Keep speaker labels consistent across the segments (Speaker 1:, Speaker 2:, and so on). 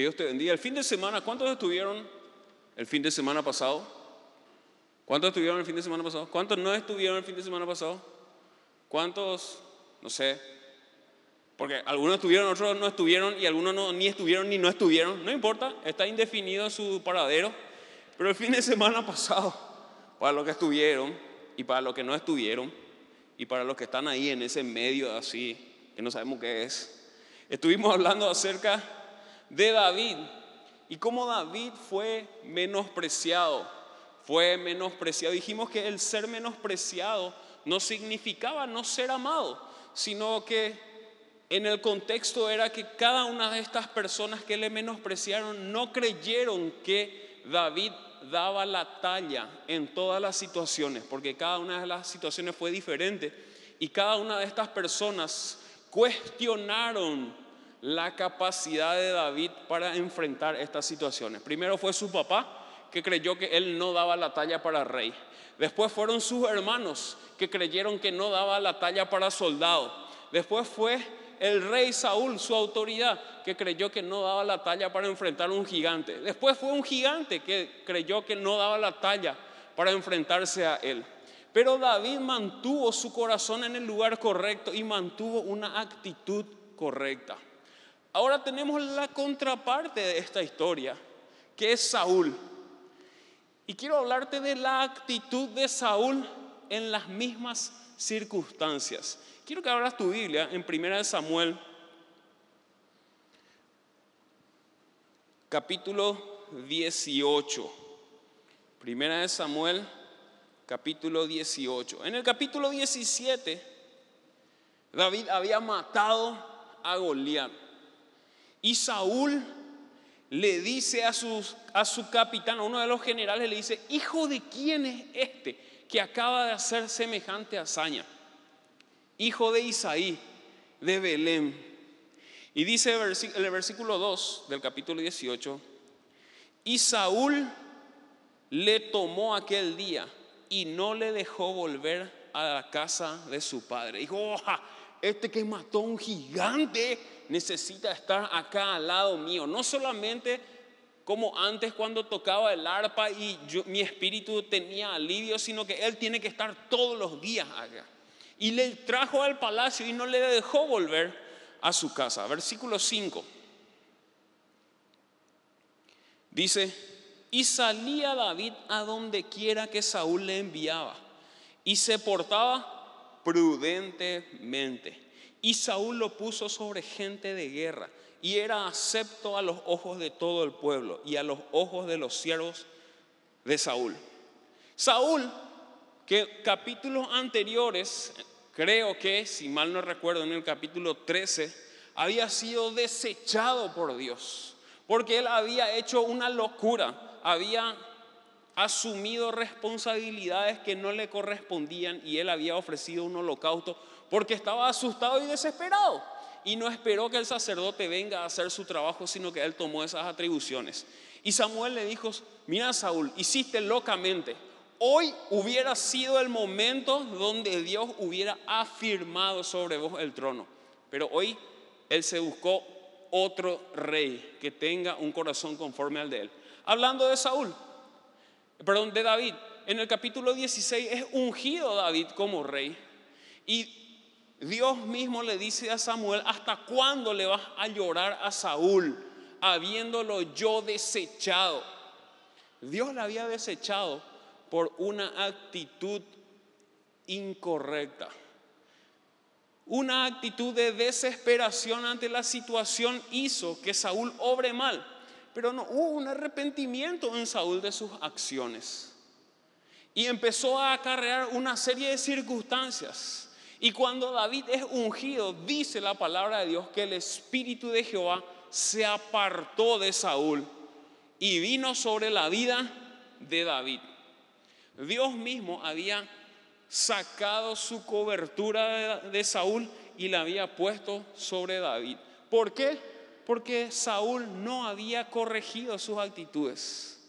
Speaker 1: Dios te bendiga. El fin de semana, ¿cuántos estuvieron el fin de semana pasado? ¿Cuántos estuvieron el fin de semana pasado? ¿Cuántos no estuvieron el fin de semana pasado? ¿Cuántos, no sé? Porque algunos estuvieron, otros no estuvieron y algunos no, ni estuvieron ni no estuvieron. No importa, está indefinido su paradero. Pero el fin de semana pasado, para los que estuvieron y para los que no estuvieron y para los que están ahí en ese medio así, que no sabemos qué es, estuvimos hablando acerca de David y cómo David fue menospreciado. Fue menospreciado. Dijimos que el ser menospreciado no significaba no ser amado, sino que en el contexto era que cada una de estas personas que le menospreciaron no creyeron que David daba la talla en todas las situaciones, porque cada una de las situaciones fue diferente y cada una de estas personas cuestionaron la capacidad de David para enfrentar estas situaciones. Primero fue su papá, que creyó que él no daba la talla para rey. Después fueron sus hermanos, que creyeron que no daba la talla para soldado. Después fue el rey Saúl, su autoridad, que creyó que no daba la talla para enfrentar un gigante. Después fue un gigante que creyó que no daba la talla para enfrentarse a él. Pero David mantuvo su corazón en el lugar correcto y mantuvo una actitud correcta. Ahora tenemos la contraparte de esta historia, que es Saúl. Y quiero hablarte de la actitud de Saúl en las mismas circunstancias. Quiero que abras tu Biblia en 1 Samuel, capítulo 18. Primera de Samuel, capítulo 18. En el capítulo 17, David había matado a Goliat. Y Saúl le dice a, a su capitán, a uno de los generales, le dice, hijo de quién es este que acaba de hacer semejante hazaña hijo de Isaí, de Belén. Y dice el versículo 2 del capítulo 18, y Saúl le tomó aquel día y no le dejó volver a la casa de su padre. Dijo, este que mató a un gigante necesita estar acá al lado mío. No solamente como antes cuando tocaba el arpa y mi espíritu tenía alivio, sino que él tiene que estar todos los días acá y le trajo al palacio y no le dejó volver a su casa. Versículo 5. Dice, y salía David a donde quiera que Saúl le enviaba y se portaba prudentemente. Y Saúl lo puso sobre gente de guerra y era acepto a los ojos de todo el pueblo y a los ojos de los siervos de Saúl. Saúl que capítulos anteriores, creo que, si mal no recuerdo, en el capítulo 13, había sido desechado por Dios, porque él había hecho una locura, había asumido responsabilidades que no le correspondían y él había ofrecido un holocausto porque estaba asustado y desesperado. Y no esperó que el sacerdote venga a hacer su trabajo, sino que él tomó esas atribuciones. Y Samuel le dijo, mira Saúl, hiciste locamente, Hoy hubiera sido el momento donde Dios hubiera afirmado sobre vos el trono. Pero hoy Él se buscó otro rey que tenga un corazón conforme al de Él. Hablando de Saúl, perdón, de David, en el capítulo 16 es ungido David como rey. Y Dios mismo le dice a Samuel, ¿hasta cuándo le vas a llorar a Saúl, habiéndolo yo desechado? Dios le había desechado por una actitud incorrecta. Una actitud de desesperación ante la situación hizo que Saúl obre mal, pero no hubo un arrepentimiento en Saúl de sus acciones. Y empezó a acarrear una serie de circunstancias. Y cuando David es ungido, dice la palabra de Dios que el Espíritu de Jehová se apartó de Saúl y vino sobre la vida de David. Dios mismo había sacado su cobertura de, Saúl y la había puesto sobre David. ¿Por qué? Porque Saúl no había corregido sus actitudes.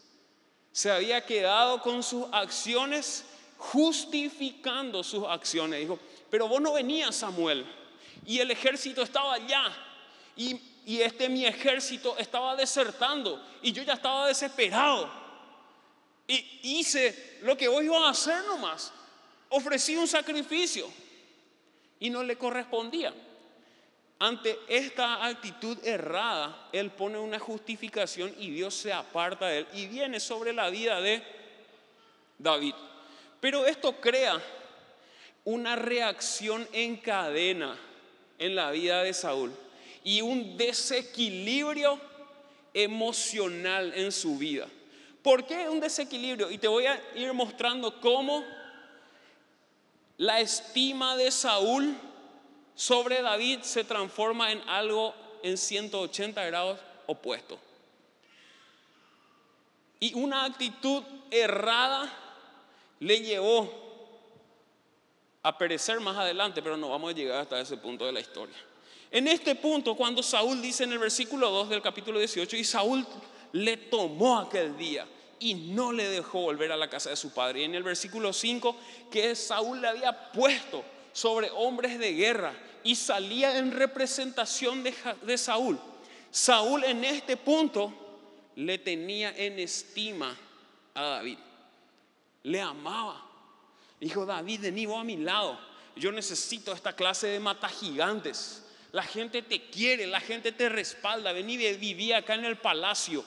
Speaker 1: Se había quedado con sus acciones justificando sus acciones. Dijo, pero vos no venías Samuel y el ejército estaba allá y, y este mi ejército estaba desertando y yo ya estaba desesperado. Y hice lo que hoy iba a hacer nomás. Ofrecí un sacrificio y no le correspondía. Ante esta actitud errada, él pone una justificación y Dios se aparta de él y viene sobre la vida de David. Pero esto crea una reacción en cadena en la vida de Saúl y un desequilibrio emocional en su vida. ¿Por qué un desequilibrio? Y te voy a ir mostrando cómo la estima de Saúl sobre David se transforma en algo en 180 grados opuesto. Y una actitud errada le llevó a perecer más adelante, pero no vamos a llegar hasta ese punto de la historia. En este punto, cuando Saúl dice en el versículo 2 del capítulo 18, y Saúl le tomó aquel día y no le dejó volver a la casa de su padre. Y en el versículo 5, que Saúl le había puesto sobre hombres de guerra y salía en representación de, Saúl. Saúl en este punto le tenía en estima a David. Le amaba. Dijo, David, vení vos a mi lado. Yo necesito esta clase de mata gigantes. La gente te quiere, la gente te respalda. Vení, viví acá en el palacio.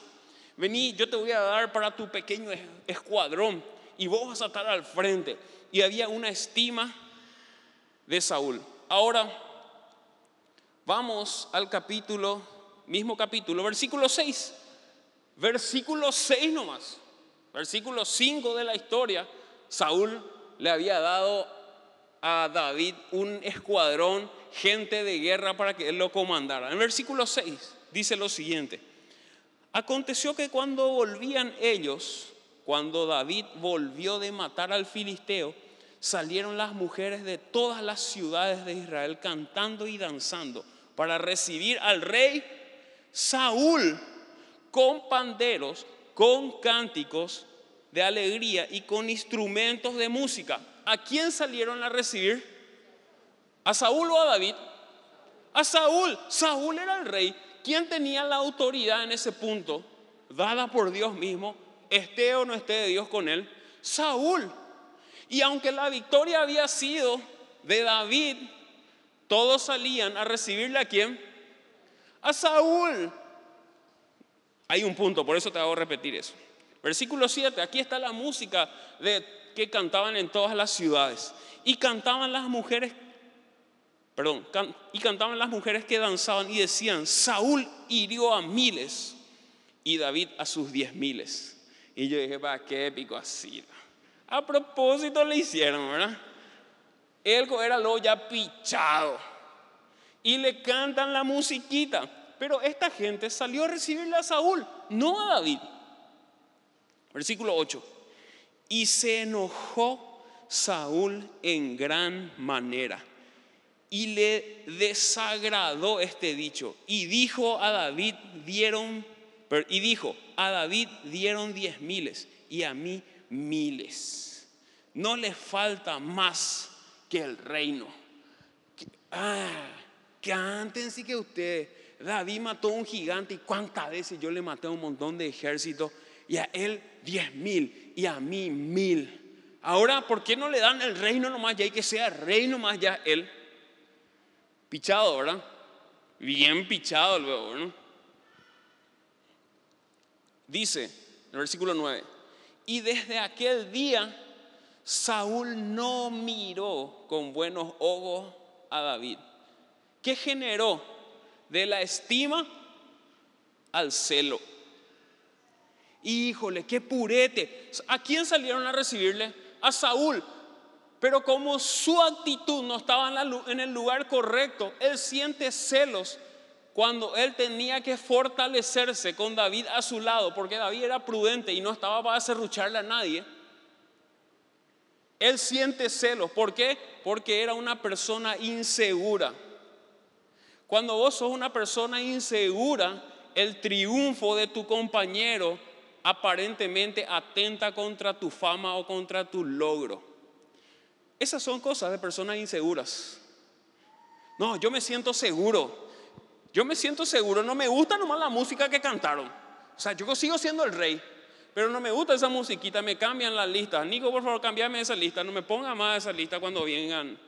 Speaker 1: Vení, yo te voy a dar para tu pequeño escuadrón y vos vas a estar al frente. Y había una estima de Saúl. Ahora, vamos al capítulo, mismo capítulo, versículo 6. Versículo 6 nomás. Versículo 5 de la historia. Saúl le había dado a David un escuadrón, gente de guerra para que él lo comandara. En versículo 6 dice lo siguiente. Aconteció que cuando volvían ellos, cuando David volvió de matar al filisteo, salieron las mujeres de todas las ciudades de Israel cantando y danzando para recibir al rey Saúl con panderos, con cánticos de alegría y con instrumentos de música. ¿A quién salieron a recibir? ¿A Saúl o a David? A Saúl. Saúl era el rey. ¿Quién tenía la autoridad en ese punto? Dada por Dios mismo, esté o no esté de Dios con él. Saúl. Y aunque la victoria había sido de David, todos salían a recibirle a quién? A Saúl. Hay un punto, por eso te hago repetir eso. Versículo 7, aquí está la música de, que cantaban en todas las ciudades. Y cantaban las mujeres, perdón, y cantaban las mujeres que danzaban y decían, Saúl hirió a miles y David a sus diez miles. Y yo dije, va, qué épico así. A propósito le hicieron, ¿verdad? Él era lo ya pichado. Y le cantan la musiquita. Pero esta gente salió a recibirle a Saúl, no a David. Versículo 8. Y se enojó Saúl en gran manera. Y le desagradó este dicho. Y dijo a David, dieron, y dijo, a David dieron diez miles y a mí miles. No le falta más que el reino. Ah, cántense que usted, David mató a un gigante y cuántas veces yo le maté a un montón de ejércitos y a él diez mil y a mí mil. Ahora, ¿por qué no le dan el reino nomás ya y que sea rey nomás ya él? Pichado, ¿verdad? Bien pichado luego, ¿no? Dice en el versículo 9, y desde aquel día Saúl no miró con buenos ojos a David. ¿Qué generó? De la estima al celo. Híjole, qué purete. ¿A quién salieron a recibirle? A Saúl. Pero como su actitud no estaba en el lugar correcto, él siente celos cuando él tenía que fortalecerse con David a su lado, porque David era prudente y no estaba para serrucharle a nadie, él siente celos. ¿Por qué? Porque era una persona insegura. Cuando vos sos una persona insegura, el triunfo de tu compañero aparentemente atenta contra tu fama o contra tu logro. Esas son cosas de personas inseguras. No, yo me siento seguro Yo me siento seguro, no me gusta nomás la música que cantaron. O sea, yo sigo siendo el rey, pero no me gusta esa musiquita, me cambian las listas. Nico, por favor, cambiame esa lista, no me ponga más esa lista cuando vengan.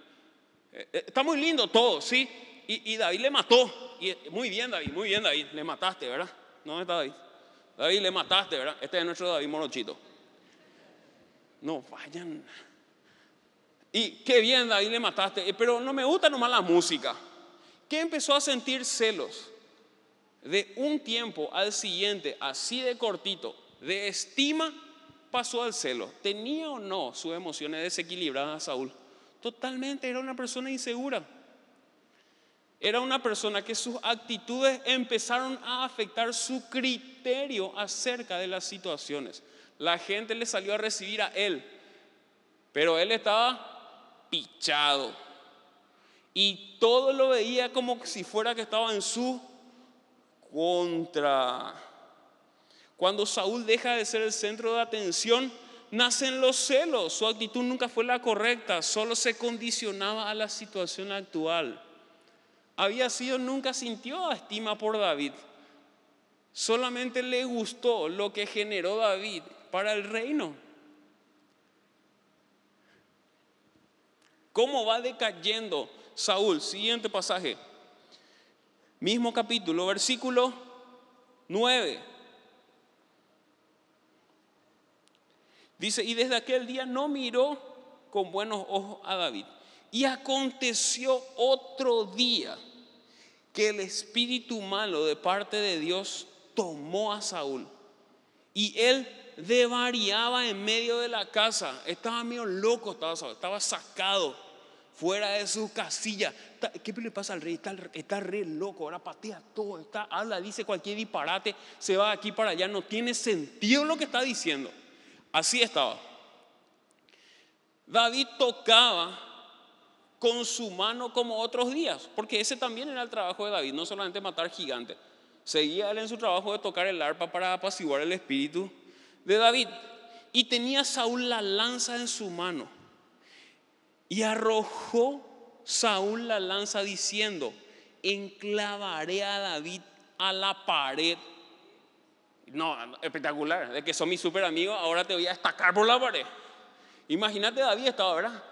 Speaker 1: Eh, eh, está muy lindo todo, ¿sí? Y, David le mató. Y, muy bien, David, muy bien, David, le mataste, ¿verdad? ¿Dónde está David? David, le mataste, ¿verdad? Este es nuestro David Morochito. No, vayan. Y qué bien, David, le mataste. Eh, pero no me gusta nomás la música. ¿Qué empezó a sentir celos? De un tiempo al siguiente, así de cortito, de estima, pasó al celo. ¿Tenía o no sus emociones desequilibradas Saúl? Totalmente, era una persona insegura. Era una persona que sus actitudes empezaron a afectar su criterio acerca de las situaciones. La gente le salió a recibir a él, pero él estaba pichado. Y todo lo veía como si fuera que estaba en su contra. Cuando Saúl deja de ser el centro de atención, nacen los celos. Su actitud nunca fue la correcta, solo se condicionaba a la situación actual. Había sido, nunca sintió estima por David. Solamente le gustó lo que generó David para el reino. ¿Cómo va decayendo Saúl? Siguiente pasaje. Mismo capítulo, versículo 9. Dice, y desde aquel día no miró con buenos ojos a David. Y aconteció otro día que el espíritu malo de parte de Dios tomó a Saúl. Y él devariaba en medio de la casa. Estaba medio loco, estaba, estaba sacado fuera de su casilla. ¿Qué le pasa al rey? Está, está re loco, ahora patea todo, está, habla, dice cualquier disparate, se va aquí para allá, no tiene sentido lo que está diciendo. Así estaba. David tocaba con su mano como otros días, porque ese también era el trabajo de David, no solamente matar gigantes. Seguía él en su trabajo de tocar el arpa para apaciguar el espíritu de David. Y tenía Saúl la lanza en su mano. Y arrojó Saúl la lanza diciendo, enclavaré a David a la pared. No, espectacular, de que son mis super amigos, ahora te voy a destacar por la pared. Imagínate David estaba, ¿verdad?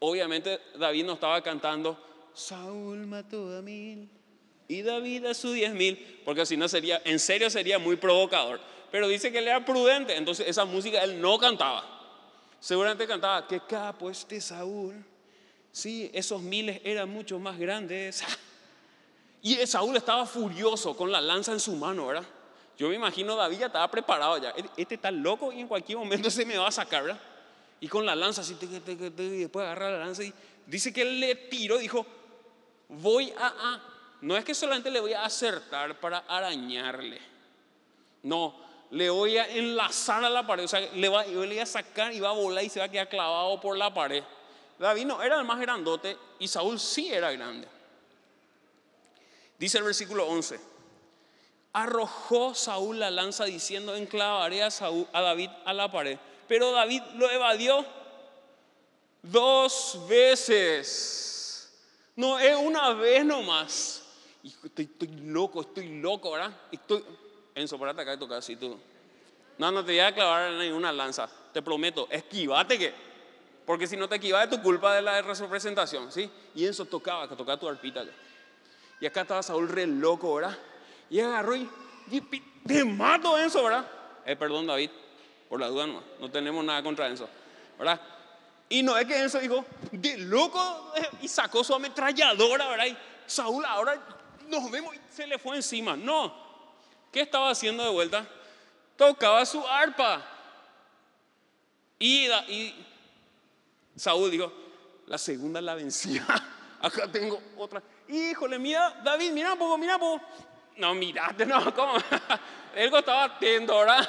Speaker 1: Obviamente David no estaba cantando, Saúl mató a mil y David a su diez mil, porque si no sería, en serio sería muy provocador. Pero dice que él era prudente, entonces esa música él no cantaba. Seguramente cantaba, qué capo este Saúl. Sí, esos miles eran mucho más grandes. Y Saúl estaba furioso con la lanza en su mano, ¿verdad? Yo me imagino David ya estaba preparado ya. Este está loco y en cualquier momento se me va a sacar, ¿verdad? Y con la lanza así, y después agarra la lanza y dice que él le tiró, dijo, voy a, no es que solamente le voy a acertar para arañarle. No, le voy a enlazar a la pared, o sea, le, le voy a sacar y va a volar y se va a quedar clavado por la pared. David no era el más grandote y Saúl sí era grande. Dice el versículo 11, arrojó Saúl la lanza diciendo, enclavaré a, Saúl, a David a la pared. Pero David lo evadió dos veces. No es una vez nomás. Estoy, estoy loco, estoy loco, ¿verdad? Estoy, Enzo, parate acá y toca así tú. No, no te voy a clavar en una lanza. Te prometo, esquivate que. Porque si no te esquivas es tu culpa de la representación, ¿sí? Y Enzo tocaba, que tocaba tu arpita. Y acá estaba Saúl re loco, ¿verdad? Y agarró y, te mato Enzo, ¿verdad? Eh, perdón, David, por la duda no, no tenemos nada contra Enzo, ¿verdad? Y no es que Enzo dijo, de loco, eh, y sacó su ametralladora, ¿verdad? Y Saúl ahora nos vemos y se le fue encima. No, ¿Qué estaba haciendo de vuelta? Tocaba su arpa. Y, Saúl dijo, la segunda la vencía. Acá tengo otra. Híjole, mira, David, mira un poco, mira un poco. No, mirate, no, ¿cómo? Él estaba atento, ¿verdad?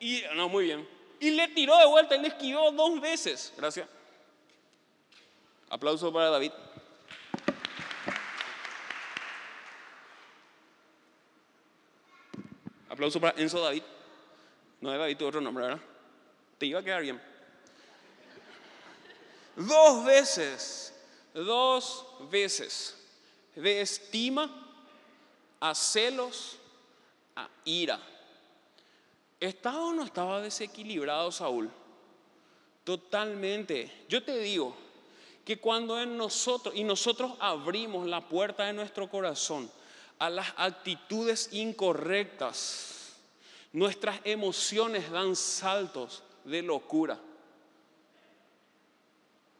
Speaker 1: Y, no, muy bien. Y le tiró de vuelta le esquivó dos veces. Gracias. Aplauso para David. Enzo David. No es David, tu otro nombre, ¿verdad? Te iba a quedar bien. Dos veces, dos veces de estima a celos, a ira. ¿Estaba o no estaba desequilibrado Saúl? Totalmente. Yo te digo que cuando en nosotros, y nosotros abrimos la puerta de nuestro corazón a las actitudes incorrectas, nuestras emociones dan saltos de locura.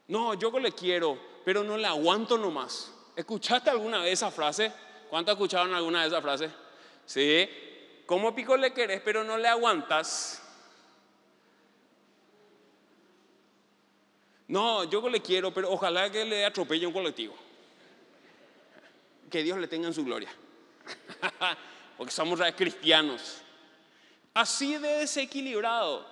Speaker 1: No, yo le quiero, pero no le aguanto nomás. ¿Escuchaste alguna vez esa frase? ¿Cuántos escucharon alguna vez esa frase? Sí. ¿Cómo pico le querés, pero no le aguantas? No, yo le quiero, pero ojalá que le atropelle un colectivo. Que Dios le tenga en su gloria. Porque somos cristianos. Así de desequilibrado,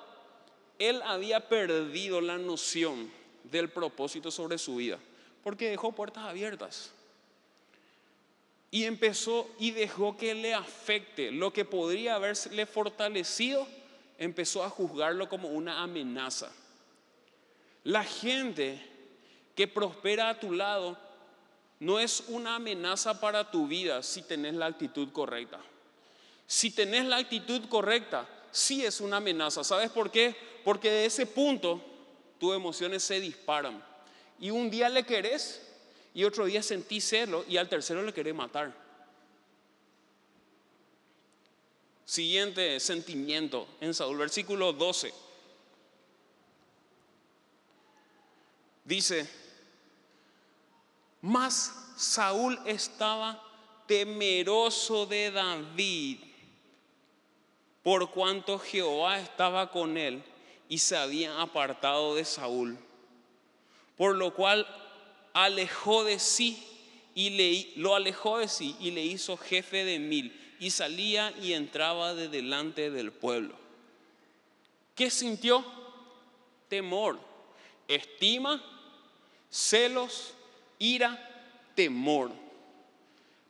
Speaker 1: él había perdido la noción del propósito sobre su vida, porque dejó puertas abiertas. Y empezó y dejó que le afecte lo que podría haberle fortalecido, empezó a juzgarlo como una amenaza. La gente que prospera a tu lado no es una amenaza para tu vida si tenés la actitud correcta. Si tenés la actitud correcta, sí es una amenaza. ¿Sabes por qué? Porque de ese punto tus emociones se disparan. Y un día le querés y otro día sentís celo y al tercero le querés matar. Siguiente sentimiento en Saúl, versículo 12. Dice, mas Saúl estaba temeroso de David, por cuanto Jehová estaba con él y se habían apartado de Saúl, por lo cual alejó de sí y le, lo alejó de sí y le hizo jefe de mil y salía y entraba de delante del pueblo. ¿Qué sintió? Temor, estima, celos, ira, temor.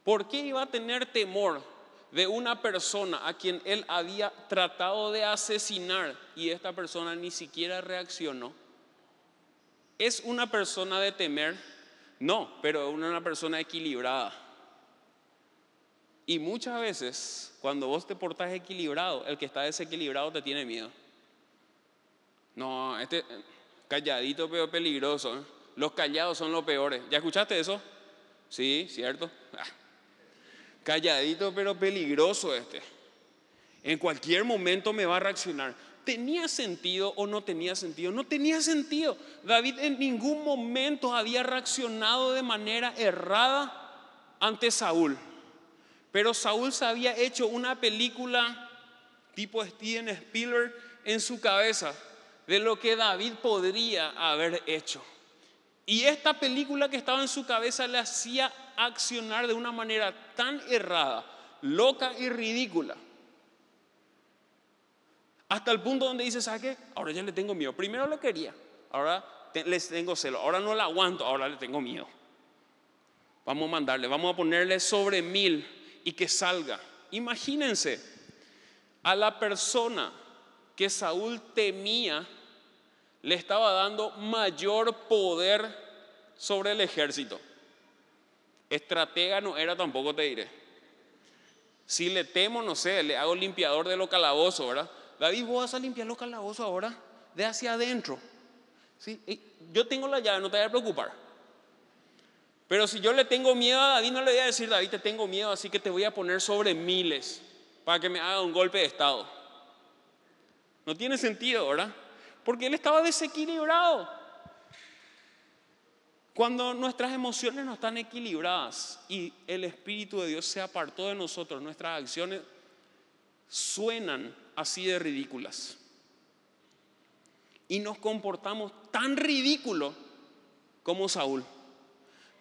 Speaker 1: ¿Por qué iba a tener temor? De una persona a quien él había tratado de asesinar y esta persona ni siquiera reaccionó. ¿Es una persona de temer? No, pero una persona equilibrada. Y muchas veces, cuando vos te portas equilibrado, el que está desequilibrado te tiene miedo. No, este calladito pero peligroso. Los callados son los peores. ¿Ya escuchaste eso? Sí, cierto. Ah. Calladito pero peligroso este. En cualquier momento me va a reaccionar. ¿Tenía sentido o no tenía sentido? No tenía sentido. David en ningún momento había reaccionado de manera errada ante Saúl. Pero Saúl se había hecho una película tipo Steven Spielberg en su cabeza de lo que David podría haber hecho. Y esta película que estaba en su cabeza le hacía accionar de una manera tan errada, loca y ridícula. Hasta el punto donde dice, ¿sabe qué? Ahora ya le tengo miedo. Primero lo quería, ahora les tengo celo. Ahora no la aguanto, ahora le tengo miedo. Vamos a mandarle, vamos a ponerle sobre mil y que salga. Imagínense a la persona que Saúl temía le estaba dando mayor poder sobre el ejército. Estratega no era tampoco, te diré. Si le temo, no sé, le hago limpiador de los calabozos, ¿verdad? David, vos vas a limpiar los calabozos ahora, de hacia adentro. ¿Sí? Yo tengo la llave, no te vayas a preocupar. Pero si yo le tengo miedo a David, no le voy a decir, David, te tengo miedo, así que te voy a poner sobre miles para que me haga un golpe de estado. No tiene sentido, ¿verdad? Porque él estaba desequilibrado. Cuando nuestras emociones no están equilibradas y el Espíritu de Dios se apartó de nosotros, nuestras acciones suenan así de ridículas. Y nos comportamos tan ridículo como Saúl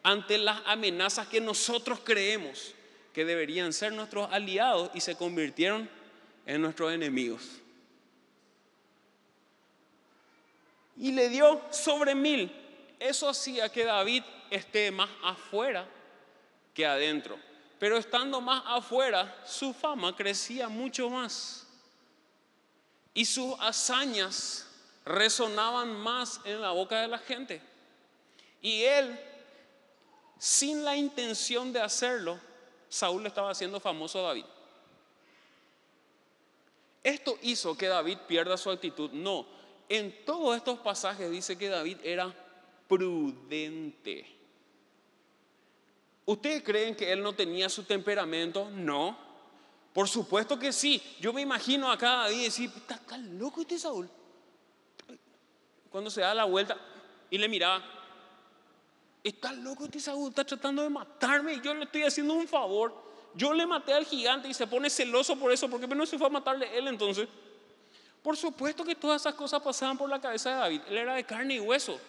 Speaker 1: ante las amenazas que nosotros creemos que deberían ser nuestros aliados y se convirtieron en nuestros enemigos. Y le dio sobre mil eso hacía que David esté más afuera que adentro. Pero estando más afuera, su fama crecía mucho más. Y sus hazañas resonaban más en la boca de la gente. Y él sin la intención de hacerlo, Saúl le estaba haciendo famoso a David. ¿Esto hizo que David pierda su actitud? No. En todos estos pasajes dice que David era prudente. ¿Ustedes creen que él no tenía su temperamento? No. Por supuesto que sí. Yo me imagino acá David decir, está, loco este Saúl. Cuando se da la vuelta y le miraba, está loco este Saúl, está tratando de matarme y yo le estoy haciendo un favor. Yo le maté al gigante y se pone celoso por eso, porque no se fue a matarle él entonces. Por supuesto que todas esas cosas pasaban por la cabeza de David. Él era de carne y hueso.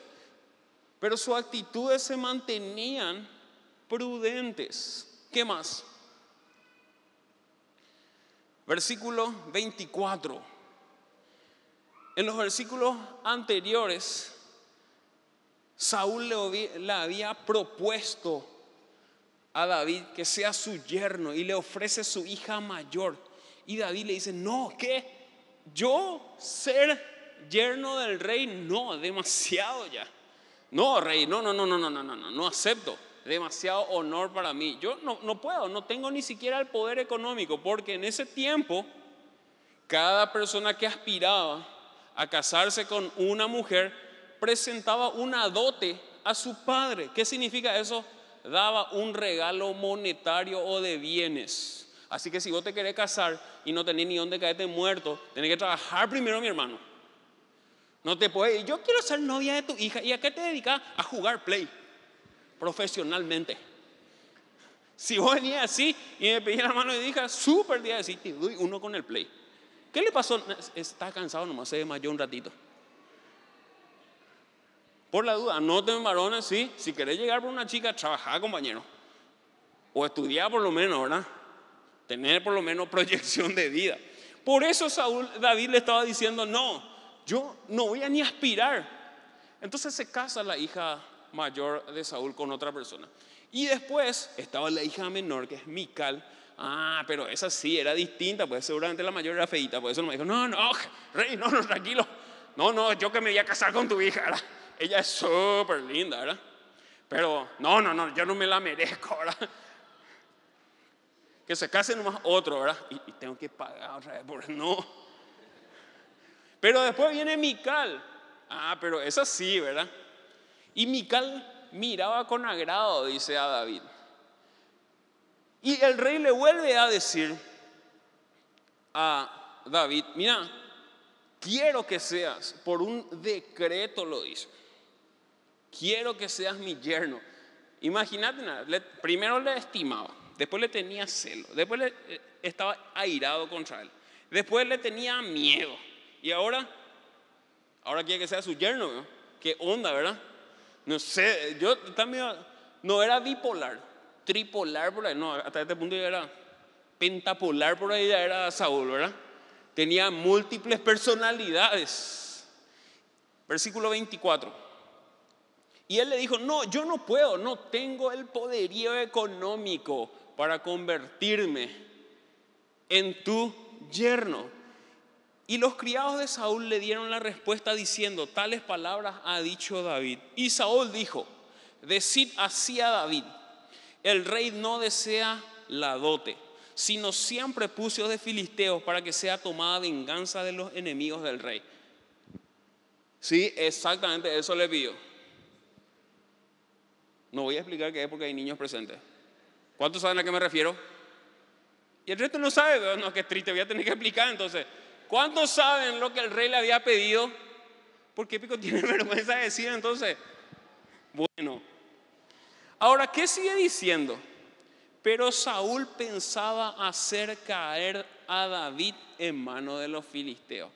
Speaker 1: Pero sus actitudes se mantenían prudentes. ¿Qué más? Versículo 24. En los versículos anteriores, Saúl le había propuesto a David que sea su yerno y le ofrece su hija mayor. Y David le dice, no, ¿qué? Yo ser yerno del rey, no, demasiado ya. No, rey, no, no, no, no, no, no, no, no, no acepto. Demasiado honor para mí. Yo no, no puedo, no tengo ni siquiera el poder económico, porque en ese tiempo cada persona que aspiraba a casarse con una mujer presentaba una dote a su padre. ¿Qué significa eso? daba un regalo monetario o de bienes. Así que si vos te querés casar y no tenés ni dónde caerte muerto, tenés que trabajar primero, mi hermano. No te puedes, yo quiero ser novia de tu hija. ¿Y a qué te dedicas? A jugar play profesionalmente. Si vos venías así y me pedías la mano y dije, súper día de te doy uno con el play. ¿Qué le pasó? Está cansado nomás, se desmayó un ratito. Por la duda, anoten varones, sí. Si querés llegar por una chica, trabajar, compañero. O estudiar por lo menos, ¿verdad? Tener por lo menos proyección de vida. Por eso Saúl, David le estaba diciendo, no, yo no voy a ni aspirar. Entonces se casa la hija mayor de Saúl con otra persona. Y después estaba la hija menor, que es Mical. Ah, pero esa sí era distinta, pues seguramente la mayor era feita, por eso me dijo, no, no, rey, no, no, tranquilo. No, no, yo que me voy a casar con tu hija. ¿verdad? ella es súper linda, ¿verdad? Pero no, no, no, yo no me la merezco, ¿verdad? Que se case nomás otro, ¿verdad? Y, tengo que pagar otra vez, por no. Pero después viene Mical. Ah, pero esa sí, ¿verdad? Y Mical miraba con agrado, dice a David. Y el rey le vuelve a decir a David, mira, quiero que seas, por un decreto lo dice quiero que seas mi yerno. Imagínate, primero le estimaba, después le tenía celo, después le, eh, estaba airado contra él, después le tenía miedo y ahora, ahora quiere que sea su yerno. ¿Qué onda, verdad? No sé, yo también no era bipolar, tripolar por ahí, no, hasta este punto ya era pentapolar por ahí ya era Saúl, ¿verdad? Tenía múltiples personalidades. Versículo 24. Y él le dijo, no, yo no puedo, no tengo el poderío económico para convertirme en tu yerno. Y los criados de Saúl le dieron la respuesta diciendo, tales palabras ha dicho David. Y Saúl dijo, decid así a David, el rey no desea la dote, sino siempre puso de filisteos para que sea tomada venganza de los enemigos del rey. Sí, exactamente eso le pidió. No voy a explicar qué es porque hay niños presentes. ¿Cuántos saben a qué me refiero? Y el resto no sabe, no, qué triste, voy a tener que explicar entonces. ¿Cuántos saben lo que el rey le había pedido? ¿Por qué Pico tiene vergüenza de decir entonces? Bueno, ahora, ¿qué sigue diciendo? Pero Saúl pensaba hacer caer a David en mano de los filisteos.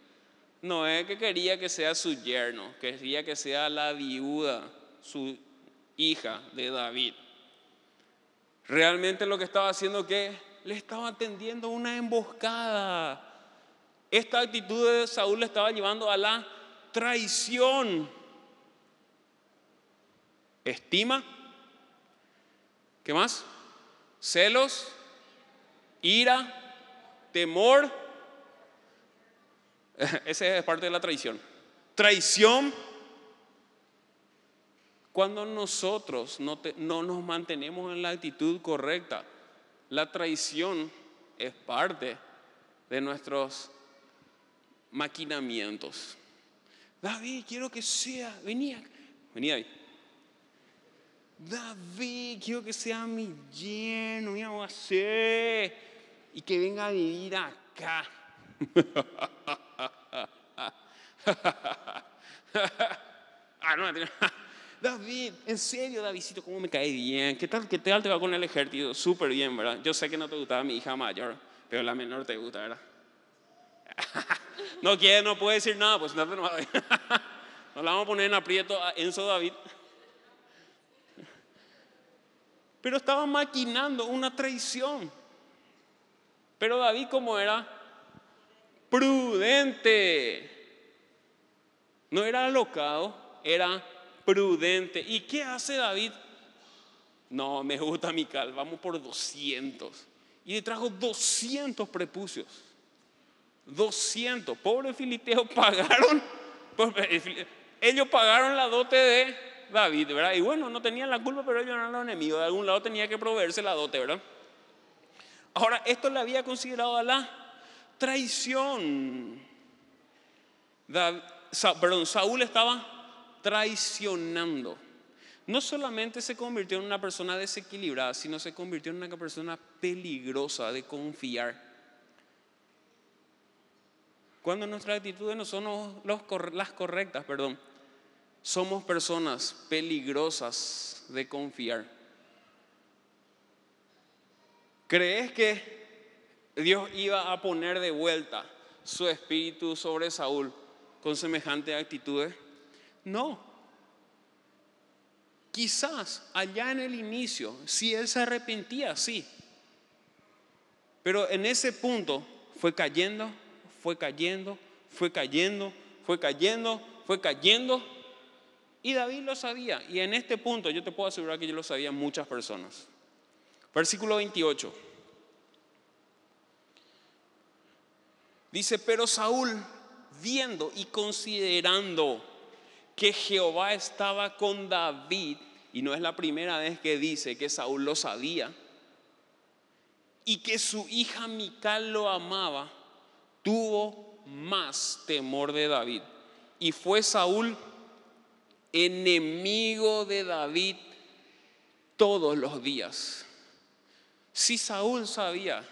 Speaker 1: No es que quería que sea su yerno, quería que sea la viuda, su hija de David. Realmente lo que estaba haciendo que le estaba tendiendo una emboscada. Esta actitud de Saúl le estaba llevando a la traición. Estima. ¿Qué más? Celos, ira, temor. Esa es parte de la traición. Traición cuando nosotros no, no nos mantenemos en la actitud correcta. La traición es parte de nuestros maquinamientos. David, quiero que sea, venía, venía ahí. David, quiero que sea mi lleno, mi y que venga a vivir acá. ah, no, David, en serio, Davidito, ¿cómo me cae bien? ¿Qué tal, qué tal te va con el ejército? Súper bien, ¿verdad? Yo sé que no te gustaba mi hija mayor, pero la menor te gusta, ¿verdad? no quiere, no puede decir nada, pues no te Nos la vamos a poner en aprieto a Enzo David. Pero estaba maquinando una traición. Pero David, como era? Prudente. No era alocado, era prudente. ¿Y qué hace David? No, me gusta Mical, vamos por 200. Y le trajo 200 prepucios. 200. Pobre filisteo, pagaron. Ellos pagaron la dote de David, ¿verdad? Y bueno, no tenían la culpa, pero ellos eran los enemigos. De algún lado tenía que proveerse la dote, ¿verdad? Ahora, esto le había considerado a la traición. perdón, Saúl estaba traicionando. No solamente se convirtió en una persona desequilibrada, sino se convirtió en una persona peligrosa de confiar. Cuando nuestras actitudes no son las correctas, perdón, somos personas peligrosas de confiar. ¿Crees que Dios iba a poner de vuelta su espíritu sobre Saúl con semejantes actitudes? No. Quizás allá en el inicio, si él se arrepentía, sí. Pero en ese punto fue cayendo, fue cayendo, fue cayendo, fue cayendo, fue cayendo. Y David lo sabía. Y en este punto yo te puedo asegurar que yo lo sabían muchas personas. Versículo 28. Dice, pero Saúl, viendo y considerando que Jehová estaba con David, y no es la primera vez que dice que Saúl lo sabía, y que su hija Mical lo amaba, tuvo más temor de David. Y fue Saúl enemigo de David todos los días. Si Saúl sabía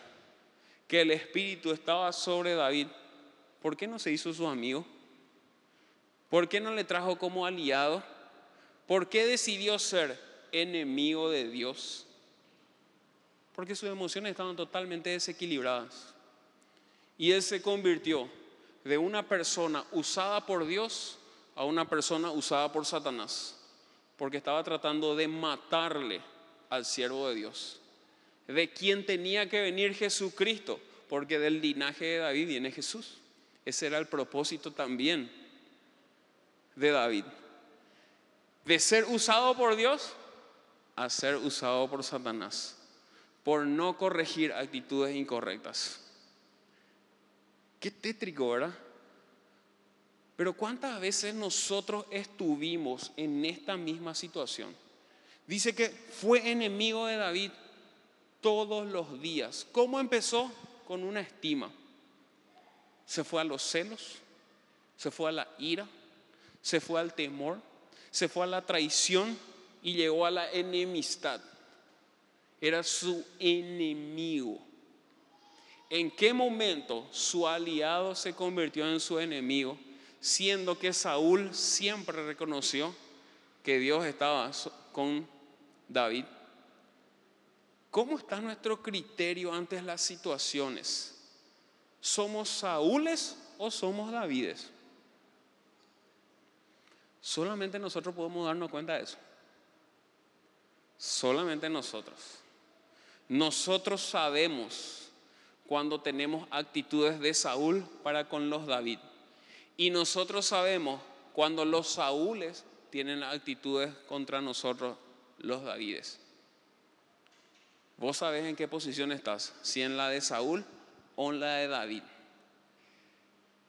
Speaker 1: que el Espíritu estaba sobre David, ¿por qué no se hizo su amigo? ¿Por qué no le trajo como aliado? ¿Por qué decidió ser enemigo de Dios? Porque sus emociones estaban totalmente desequilibradas. Y él se convirtió de una persona usada por Dios a una persona usada por Satanás. Porque estaba tratando de matarle al siervo de Dios. De quien tenía que venir Jesucristo. Porque del linaje de David viene Jesús. Ese era el propósito también de David. De ser usado por Dios a ser usado por Satanás. Por no corregir actitudes incorrectas. Qué tétrico, ¿verdad? Pero ¿cuántas veces nosotros estuvimos en esta misma situación? Dice que fue enemigo de David todos los días. ¿Cómo empezó? Con una estima. Se fue a los celos, se fue a la ira, se fue al temor, se fue a la traición y llegó a la enemistad. Era su enemigo. ¿En qué momento su aliado se convirtió en su enemigo? Siendo que Saúl siempre reconoció que Dios estaba con David. ¿Cómo está nuestro criterio ante las situaciones? ¿Somos Saúles o somos Davides? Solamente nosotros podemos darnos cuenta de eso. Solamente nosotros. Nosotros sabemos cuando tenemos actitudes de Saúl para con los David. Y nosotros sabemos cuando los Saúles tienen actitudes contra nosotros, los Davides. Vos sabés en qué posición estás, si en la de Saúl o en la de David.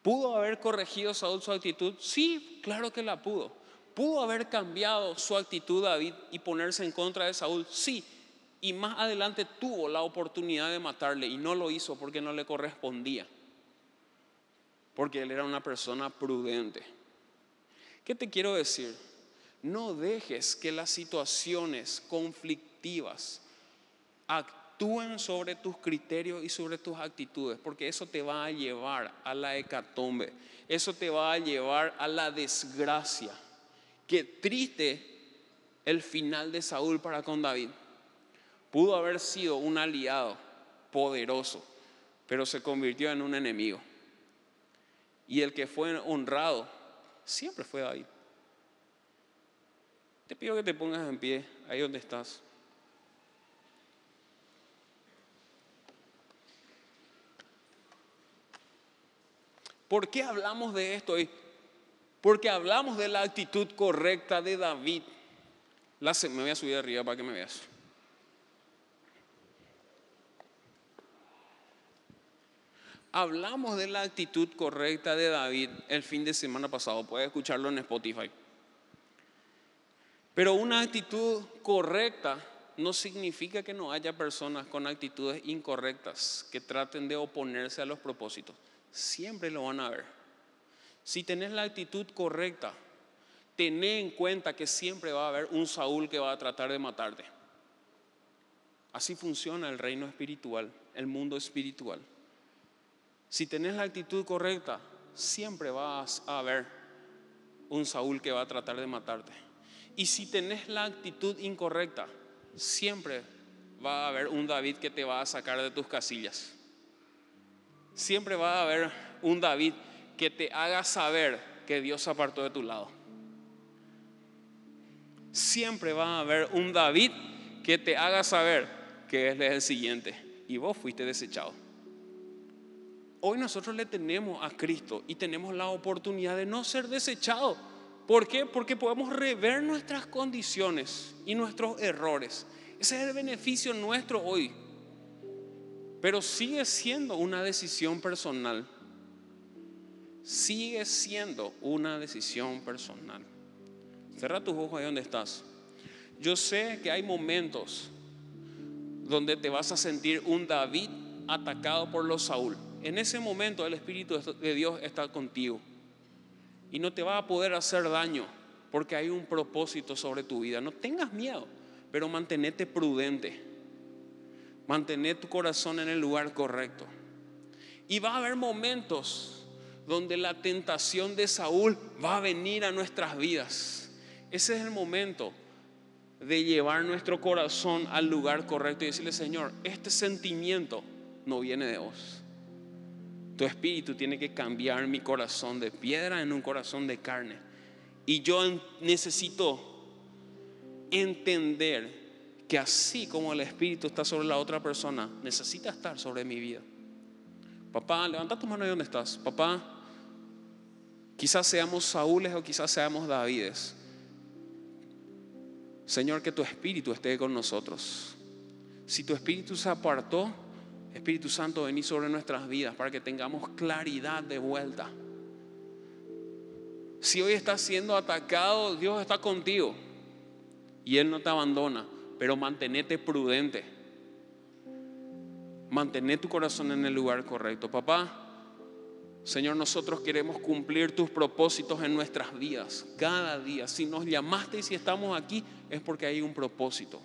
Speaker 1: ¿Pudo haber corregido Saúl su actitud? Sí, claro que la pudo. ¿Pudo haber cambiado su actitud David y ponerse en contra de Saúl? Sí. Y más adelante tuvo la oportunidad de matarle y no lo hizo porque no le correspondía. Porque él era una persona prudente. ¿Qué te quiero decir? No dejes que las situaciones conflictivas actúen sobre tus criterios y sobre tus actitudes, porque eso te va a llevar a la hecatombe, eso te va a llevar a la desgracia. Qué triste el final de Saúl para con David. Pudo haber sido un aliado poderoso, pero se convirtió en un enemigo. Y el que fue honrado siempre fue David. Te pido que te pongas en pie ahí donde estás. ¿Por qué hablamos de esto hoy? Porque hablamos de la actitud correcta de David. Me voy a subir arriba para que me veas. Hablamos de la actitud correcta de David el fin de semana pasado. Puedes escucharlo en Spotify. Pero una actitud correcta no significa que no haya personas con actitudes incorrectas que traten de oponerse a los propósitos. Siempre lo van a ver. Si tenés la actitud correcta, tené en cuenta que siempre va a haber un Saúl que va a tratar de matarte. Así funciona el reino espiritual, el mundo espiritual. Si tenés la actitud correcta, siempre vas a haber un Saúl que va a tratar de matarte. Y si tenés la actitud incorrecta, siempre va a haber un David que te va a sacar de tus casillas. Siempre va a haber un David que te haga saber que Dios se apartó de tu lado. Siempre va a haber un David que te haga saber que Él es el siguiente y vos fuiste desechado. Hoy nosotros le tenemos a Cristo y tenemos la oportunidad de no ser desechados ¿Por qué? Porque podemos rever nuestras condiciones y nuestros errores. Ese es el beneficio nuestro hoy. Pero sigue siendo una decisión personal. Sigue siendo una decisión personal. Cierra tus ojos ahí donde estás. Yo sé que hay momentos donde te vas a sentir un David atacado por los Saúl. En ese momento el Espíritu de Dios está contigo y no te va a poder hacer daño porque hay un propósito sobre tu vida. No tengas miedo, pero mantenete prudente. Mantener tu corazón en el lugar correcto. Y va a haber momentos donde la tentación de Saúl va a venir a nuestras vidas. Ese es el momento de llevar nuestro corazón al lugar correcto y decirle, Señor, este sentimiento no viene de vos. Tu espíritu tiene que cambiar mi corazón de piedra en un corazón de carne. Y yo necesito entender que así como el espíritu está sobre la otra persona, necesita estar sobre mi vida. Papá, levanta tu mano ahí donde estás. Papá, quizás seamos Saúles o quizás seamos Davides. Señor, que tu espíritu esté con nosotros. Si tu espíritu se apartó, Espíritu Santo, vení sobre nuestras vidas para que tengamos claridad de vuelta. Si hoy estás siendo atacado, Dios está contigo y Él no te abandona, pero mantenete prudente. Mantener tu corazón en el lugar correcto. Papá, Señor, nosotros queremos cumplir tus propósitos en nuestras vidas cada día. Si nos llamaste y si estamos aquí es porque hay un propósito.